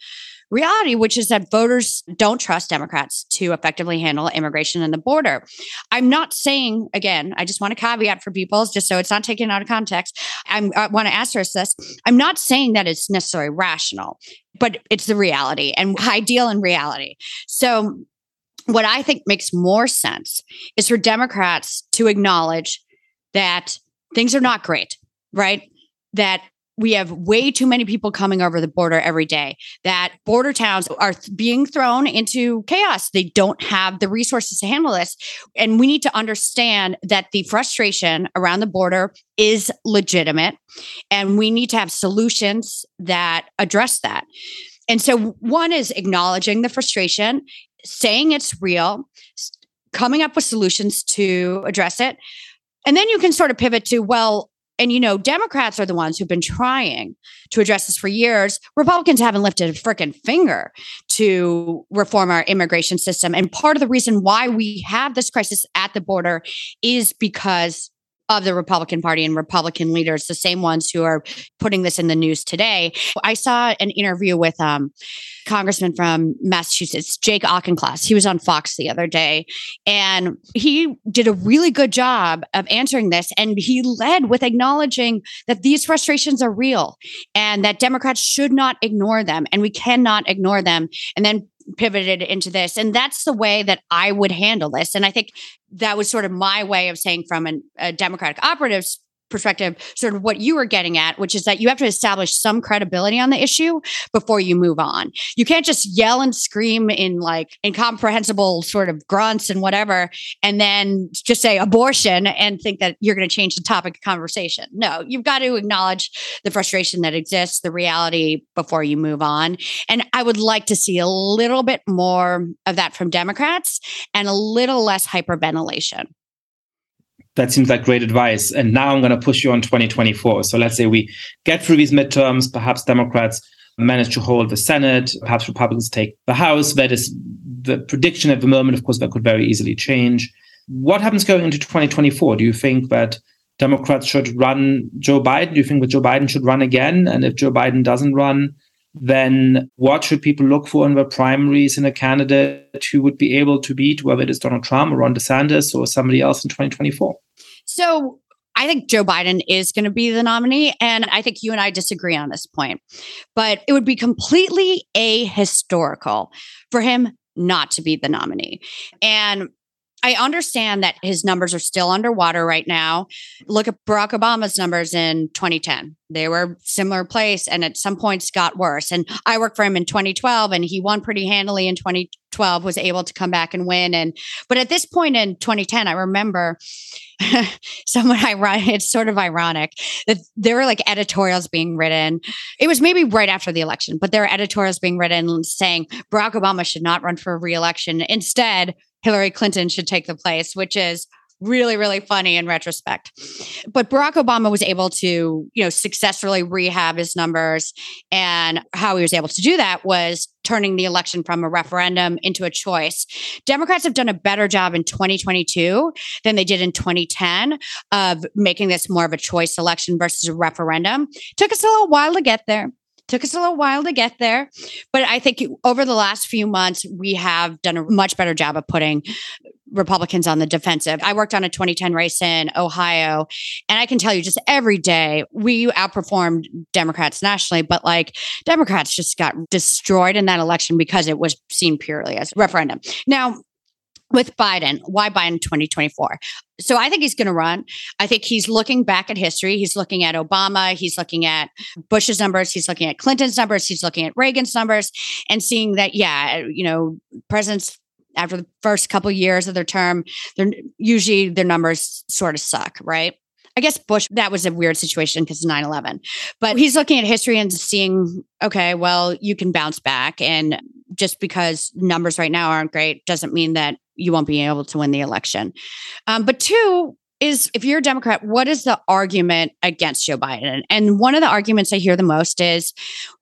S5: reality, which is that voters don't trust Democrats to effectively handle immigration and the border. I'm not saying, again, I just want a caveat for people, just so it's not taken out of context. I'm, I want to asterisk this. I'm not saying that it's necessarily rational, but it's the reality and ideal in reality. So, what I think makes more sense is for Democrats to acknowledge that things are not great, right? That we have way too many people coming over the border every day that border towns are being thrown into chaos. They don't have the resources to handle this. And we need to understand that the frustration around the border is legitimate and we need to have solutions that address that. And so one is acknowledging the frustration saying it's real coming up with solutions to address it and then you can sort of pivot to, well, and you know, Democrats are the ones who've been trying to address this for years. Republicans haven't lifted a freaking finger to reform our immigration system. And part of the reason why we have this crisis at the border is because of the Republican Party and Republican leaders, the same ones who are putting this in the news today. I saw an interview with um, Congressman from Massachusetts, Jake Auchincloss. He was on Fox the other day, and he did a really good job of answering this. And he led with acknowledging that these frustrations are real and that Democrats should not ignore them, and we cannot ignore them. And then pivoted into this. And that's the way that I would handle this. And I think that was sort of my way of saying from an, a Democratic operatives perspective, sort of what you were getting at, which is that you have to establish some credibility on the issue before you move on. You can't just yell and scream in like incomprehensible sort of grunts and whatever, and then just say abortion and think that you're going to change the topic of conversation. No, you've got to acknowledge the frustration that exists, the reality before you move on. And I would like to see a little bit more of that from Democrats and a little less hyperventilation
S4: that seems like great advice. And now I'm going to push you on 2024. So let's say we get through these midterms, perhaps Democrats manage to hold the Senate, perhaps Republicans take the House. That is the prediction at the moment. Of course, that could very easily change. What happens going into 2024? Do you think that Democrats should run Joe Biden? Do you think that Joe Biden should run again? And if Joe Biden doesn't run, then what should people look for in the primaries in a candidate who would be able to beat whether it is Donald Trump or Ron DeSantis or somebody else in 2024?
S5: So I think Joe Biden is going to be the nominee. And I think you and I disagree on this point. But it would be completely ahistorical for him not to be the nominee. And I understand that his numbers are still underwater right now. Look at Barack Obama's numbers in 2010. They were similar place and at some points got worse. And I worked for him in 2012 and he won pretty handily in 2012 was able to come back and win and but at this point in 2010 I remember someone ironic it's sort of ironic that there were like editorials being written it was maybe right after the election but there were editorials being written saying barack obama should not run for re-election instead Hillary Clinton should take the place, which is really really funny in retrospect. But barack obama was able to you know successfully rehab his numbers. And how he was able to do that was turning the election from a referendum into a choice. Democrats have done a better job in 2022 than they did in 2010 of making this more of a choice election versus a referendum. Took us a little while to get there Took us a little while to get there, but I think over the last few months, we have done a much better job of putting Republicans on the defensive. I worked on a 2010 race in Ohio, and I can tell you just every day we outperformed Democrats nationally, but like Democrats just got destroyed in that election because it was seen purely as referendum. Now, with Biden. Why Biden 2024? So I think he's going to run. I think he's looking back at history. He's looking at Obama. He's looking at Bush's numbers. He's looking at Clinton's numbers. He's looking at Reagan's numbers and seeing that, yeah, you know, presidents after the first couple of years of their term, they're usually their numbers sort of suck, right? I guess Bush, that was a weird situation because of 9 11. But he's looking at history and seeing, okay, well, you can bounce back. And just because numbers right now aren't great doesn't mean that you won't be able to win the election. Um, but two, is if you're a Democrat, what is the argument against Joe Biden? And one of the arguments I hear the most is,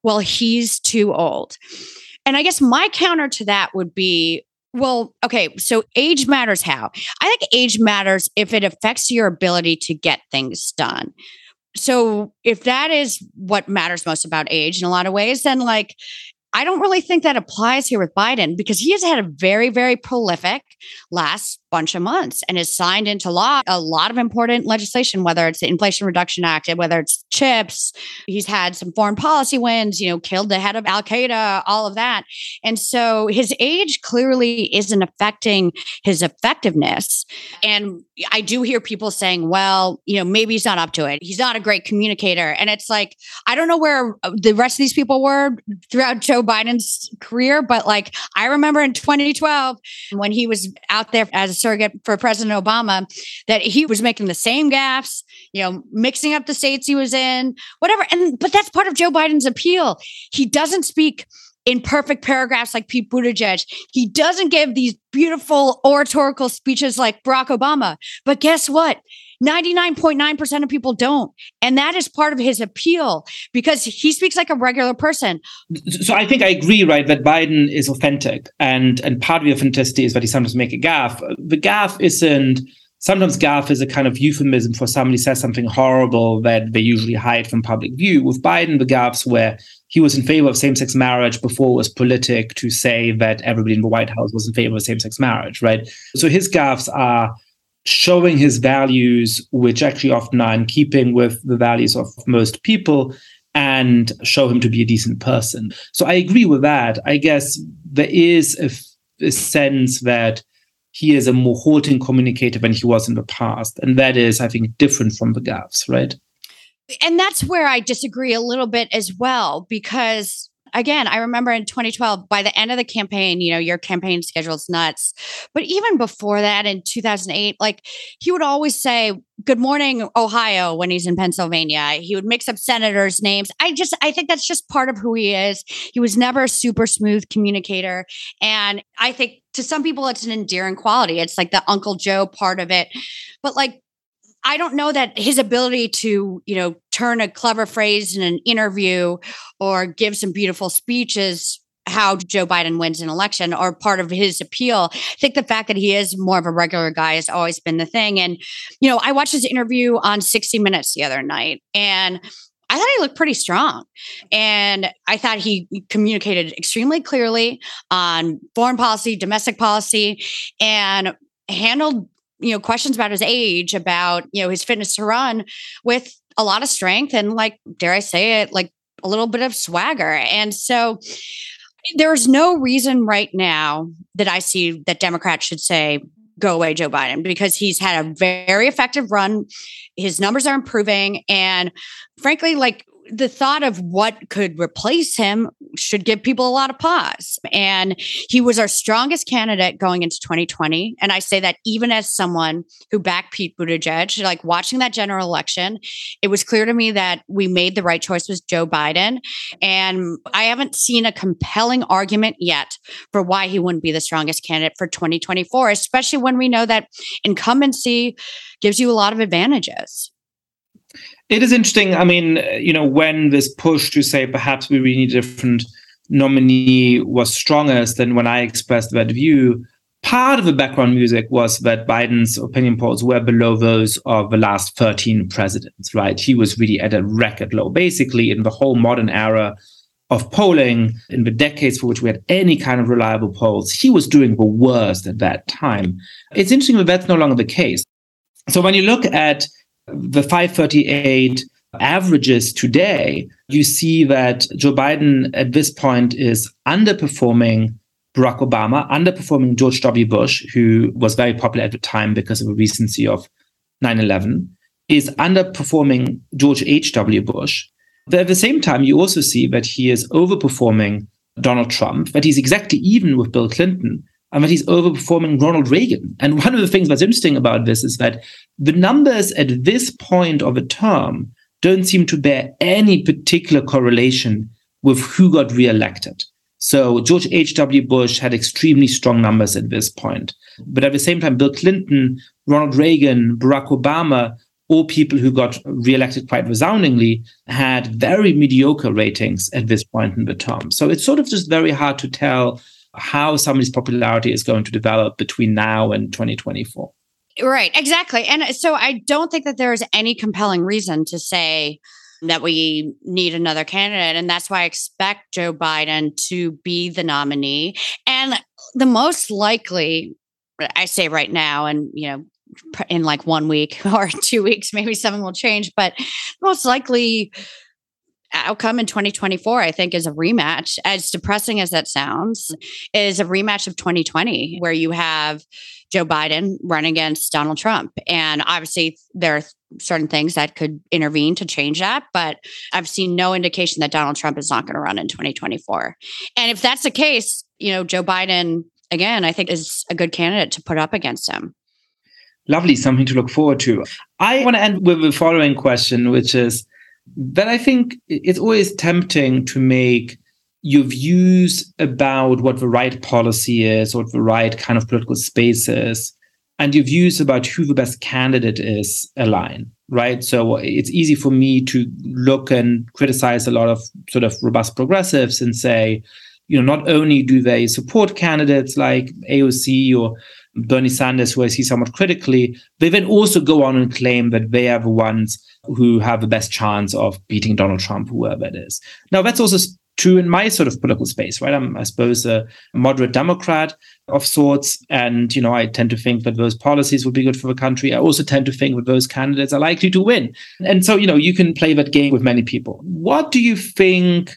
S5: well, he's too old. And I guess my counter to that would be, well, okay, so age matters how? I think age matters if it affects your ability to get things done. So if that is what matters most about age in a lot of ways, then like I don't really think that applies here with Biden because he has had a very, very prolific last bunch of months and has signed into law a lot of important legislation, whether it's the Inflation Reduction Act, whether it's chips. He's had some foreign policy wins, you know, killed the head of Al Qaeda, all of that. And so his age clearly isn't affecting his effectiveness. And I do hear people saying, well, you know, maybe he's not up to it. He's not a great communicator. And it's like, I don't know where the rest of these people were throughout Joe Biden's career, but like I remember in 2012 when he was out there as a surrogate for President Obama, that he was making the same gaffes, you know, mixing up the states he was in, whatever. And but that's part of Joe Biden's appeal. He doesn't speak in perfect paragraphs like Pete Buttigieg. He doesn't give these beautiful oratorical speeches like Barack Obama. But guess what? 99.9% of people don't. And that is part of his appeal because he speaks like a regular person.
S4: So I think I agree, right, that Biden is authentic. And and part of the authenticity is that he sometimes make a gaffe. The gaffe isn't sometimes gaffe is a kind of euphemism for somebody says something horrible that they usually hide from public view. With Biden, the gaffes where he was in favor of same-sex marriage before it was politic to say that everybody in the White House was in favor of same-sex marriage, right? So his gaffes are showing his values, which actually often are in keeping with the values of most people, and show him to be a decent person. So I agree with that. I guess there is a, sense that he is a more halting communicator than he was in the past. And that is, I think, different from the gaffes, right?
S5: And that's where I disagree a little bit as well, because again, I remember in 2012, by the end of the campaign, you know, your campaign schedule is nuts. But even before that, in 2008, like he would always say, Good morning, Ohio, when he's in Pennsylvania. He would mix up senators' names. I just, I think that's just part of who he is. He was never a super smooth communicator. And I think to some people, it's an endearing quality. It's like the Uncle Joe part of it. But like, I don't know that his ability to, you know, turn a clever phrase in an interview or give some beautiful speeches how Joe Biden wins an election or part of his appeal. I think the fact that he is more of a regular guy has always been the thing. And, you know, I watched his interview on 60 Minutes the other night and I thought he looked pretty strong. And I thought he communicated extremely clearly on foreign policy, domestic policy, and handled you know questions about his age about you know his fitness to run with a lot of strength and like dare i say it like a little bit of swagger. And so there's no reason right now that i see that democrats should say go away joe biden because he's had a very effective run. His numbers are improving. And frankly like the thought of what could replace him should give people a lot of pause. And he was our strongest candidate going into 2020. And I say that even as someone who backed Pete Buttigieg, like watching that general election, it was clear to me that we made the right choice with Joe Biden. And I haven't seen a compelling argument yet for why he wouldn't be the strongest candidate for 2024, especially when we know that incumbency gives you a lot of advantages.
S4: It is interesting. I mean, you know, when this push to say perhaps we really need a different nominee was strongest than when I expressed that view, part of the background music was that Biden's opinion polls were below those of the last 13 presidents, right? He was really at a record low. Basically, in the whole modern era of polling, in the decades for which we had any kind of reliable polls, he was doing the worst at that time. It's interesting that that's no longer the case. So when you look at the 538 averages today, you see that Joe Biden at this point is underperforming Barack Obama, underperforming George W. Bush, who was very popular at the time because of the recency of 9 11, is underperforming George H.W. Bush. But at the same time, you also see that he is overperforming Donald Trump, that he's exactly even with Bill Clinton, and that he's overperforming Ronald Reagan. And one of the things that's interesting about this is that the numbers at this point of a term don't seem to bear any particular correlation with who got reelected. So George H.W. Bush had extremely strong numbers at this point. But at the same time, Bill Clinton, Ronald Reagan, Barack Obama, all people who got reelected quite resoundingly had very mediocre ratings at this point in the term. So it's sort of just very hard to tell how somebody's popularity is going to develop between now and 2024.
S5: Right, exactly. And so I don't think that there is any compelling reason to say that we need another candidate. And that's why I expect Joe Biden to be the nominee. And the most likely, I say right now, and, you know, in like one week or two weeks, maybe something will change, but most likely outcome in 2024, I think, is a rematch. As depressing as that sounds, is a rematch of 2020, where you have Joe Biden run against Donald Trump. And obviously, there are certain things that could intervene to change that. But I've seen no indication that Donald Trump is not going to run in 2024. And if that's the case, you know, Joe Biden, again, I think is a good candidate to put up against him.
S4: Lovely, something to look forward to. I want to end with the following question, which is that I think it's always tempting to make your views about what the right policy is, what the right kind of political space is, and your views about who the best candidate is align, right? So it's easy for me to look and criticize a lot of sort of robust progressives and say, you know, not only do they support candidates like AOC or Bernie Sanders, who I see somewhat critically, they then also go on and claim that they are the ones who have the best chance of beating Donald Trump, whoever it is. Now, that's also true in my sort of political space, right? I'm, I suppose, a moderate Democrat of sorts. And, you know, I tend to think that those policies would be good for the country. I also tend to think that those candidates are likely to win. And so, you know, you can play that game with many people. What do you think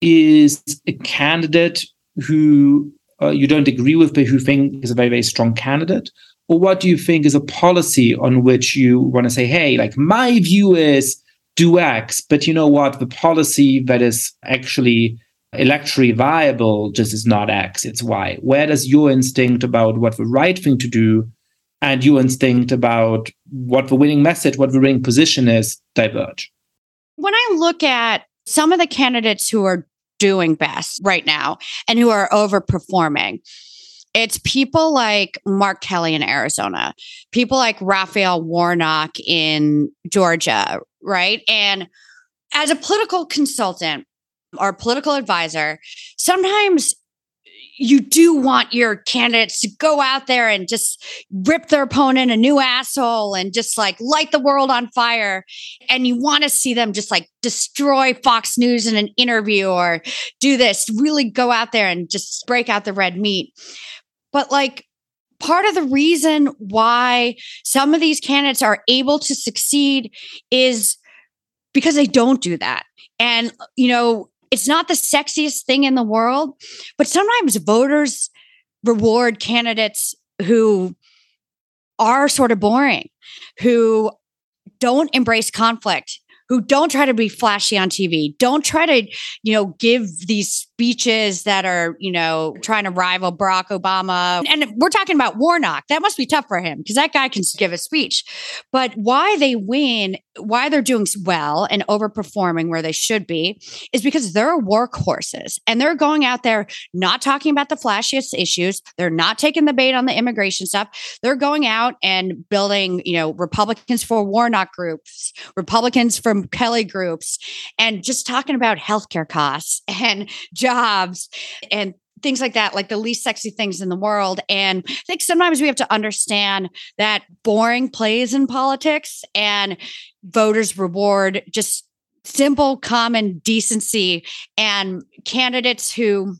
S4: is a candidate who uh, you don't agree with, but who think is a very, very strong candidate? Or what do you think is a policy on which you want to say, hey, like my view is do X, but you know what? The policy that is actually electorally viable just is not X, it's Y. Where does your instinct about what the right thing to do and your instinct about what the winning message, what the winning position is diverge?
S5: When I look at some of the candidates who are doing best right now and who are overperforming. It's people like Mark Kelly in Arizona, people like Raphael Warnock in Georgia, right? And as a political consultant or political advisor, sometimes you do want your candidates to go out there and just rip their opponent a new asshole and just like light the world on fire. And you want to see them just like destroy Fox News in an interview or do this, really go out there and just break out the red meat. But like, part of the reason why some of these candidates are able to succeed is because they don't do that. And, you know, it's not the sexiest thing in the world, but sometimes voters reward candidates who are sort of boring, who don't embrace conflict, who don't try to be flashy on TV, don't try to, you know, give these speeches that are, you know, trying to rival Barack Obama. And we're talking about Warnock. That must be tough for him because that guy can give a speech. But why they win, why they're doing well and overperforming where they should be is because they're workhorses and they're going out there not talking about the flashiest issues. They're not taking the bait on the immigration stuff. They're going out and building, you know, Republicans for Warnock groups, Republicans for Kelly groups, and just talking about healthcare costs and jobs and things like that, like the least sexy things in the world. And I think sometimes we have to understand that boring plays in politics and voters reward just simple, common decency and candidates who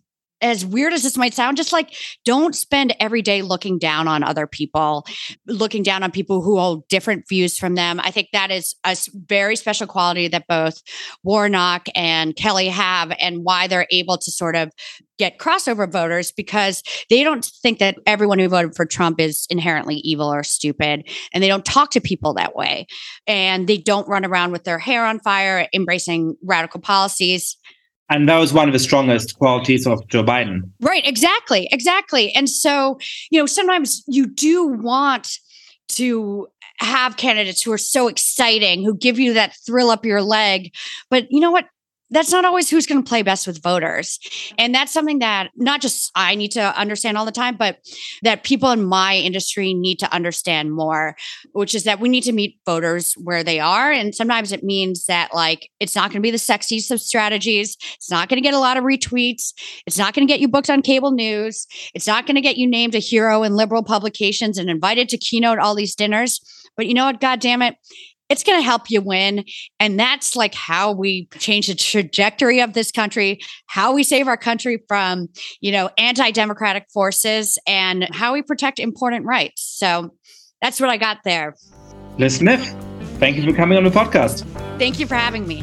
S5: as weird as this might sound, just like don't spend every day looking down on other people, looking down on people who hold different views from them. I think that is a very special quality that both Warnock and Kelly have, and why they're able to sort of get crossover voters because they don't think that everyone who voted for Trump is inherently evil or stupid. And they don't talk to people that way. And they don't run around with their hair on fire, embracing radical policies.
S6: And that was one of the strongest qualities of Joe Biden.
S5: Right, exactly, exactly. And so, you know, sometimes you do want to have candidates who are so exciting, who give you that thrill up your leg. But you know what? That's not always who's going to play best with voters. And that's something that not just I need to understand all the time, but that people in my industry need to understand more, which is that we need to meet voters where they are. And sometimes it means that, like, it's not going to be the sexiest of strategies. It's not going to get a lot of retweets. It's not going to get you booked on cable news. It's not going to get you named a hero in liberal publications and invited to keynote all these dinners. But you know what? God damn it it's going to help you win. And that's like how we change the trajectory of this country, how we save our country from, you know, anti democratic forces, and how we protect important rights. So that's what I got there.
S6: Lis Smith, thank you for coming on the podcast.
S5: Thank you for having me.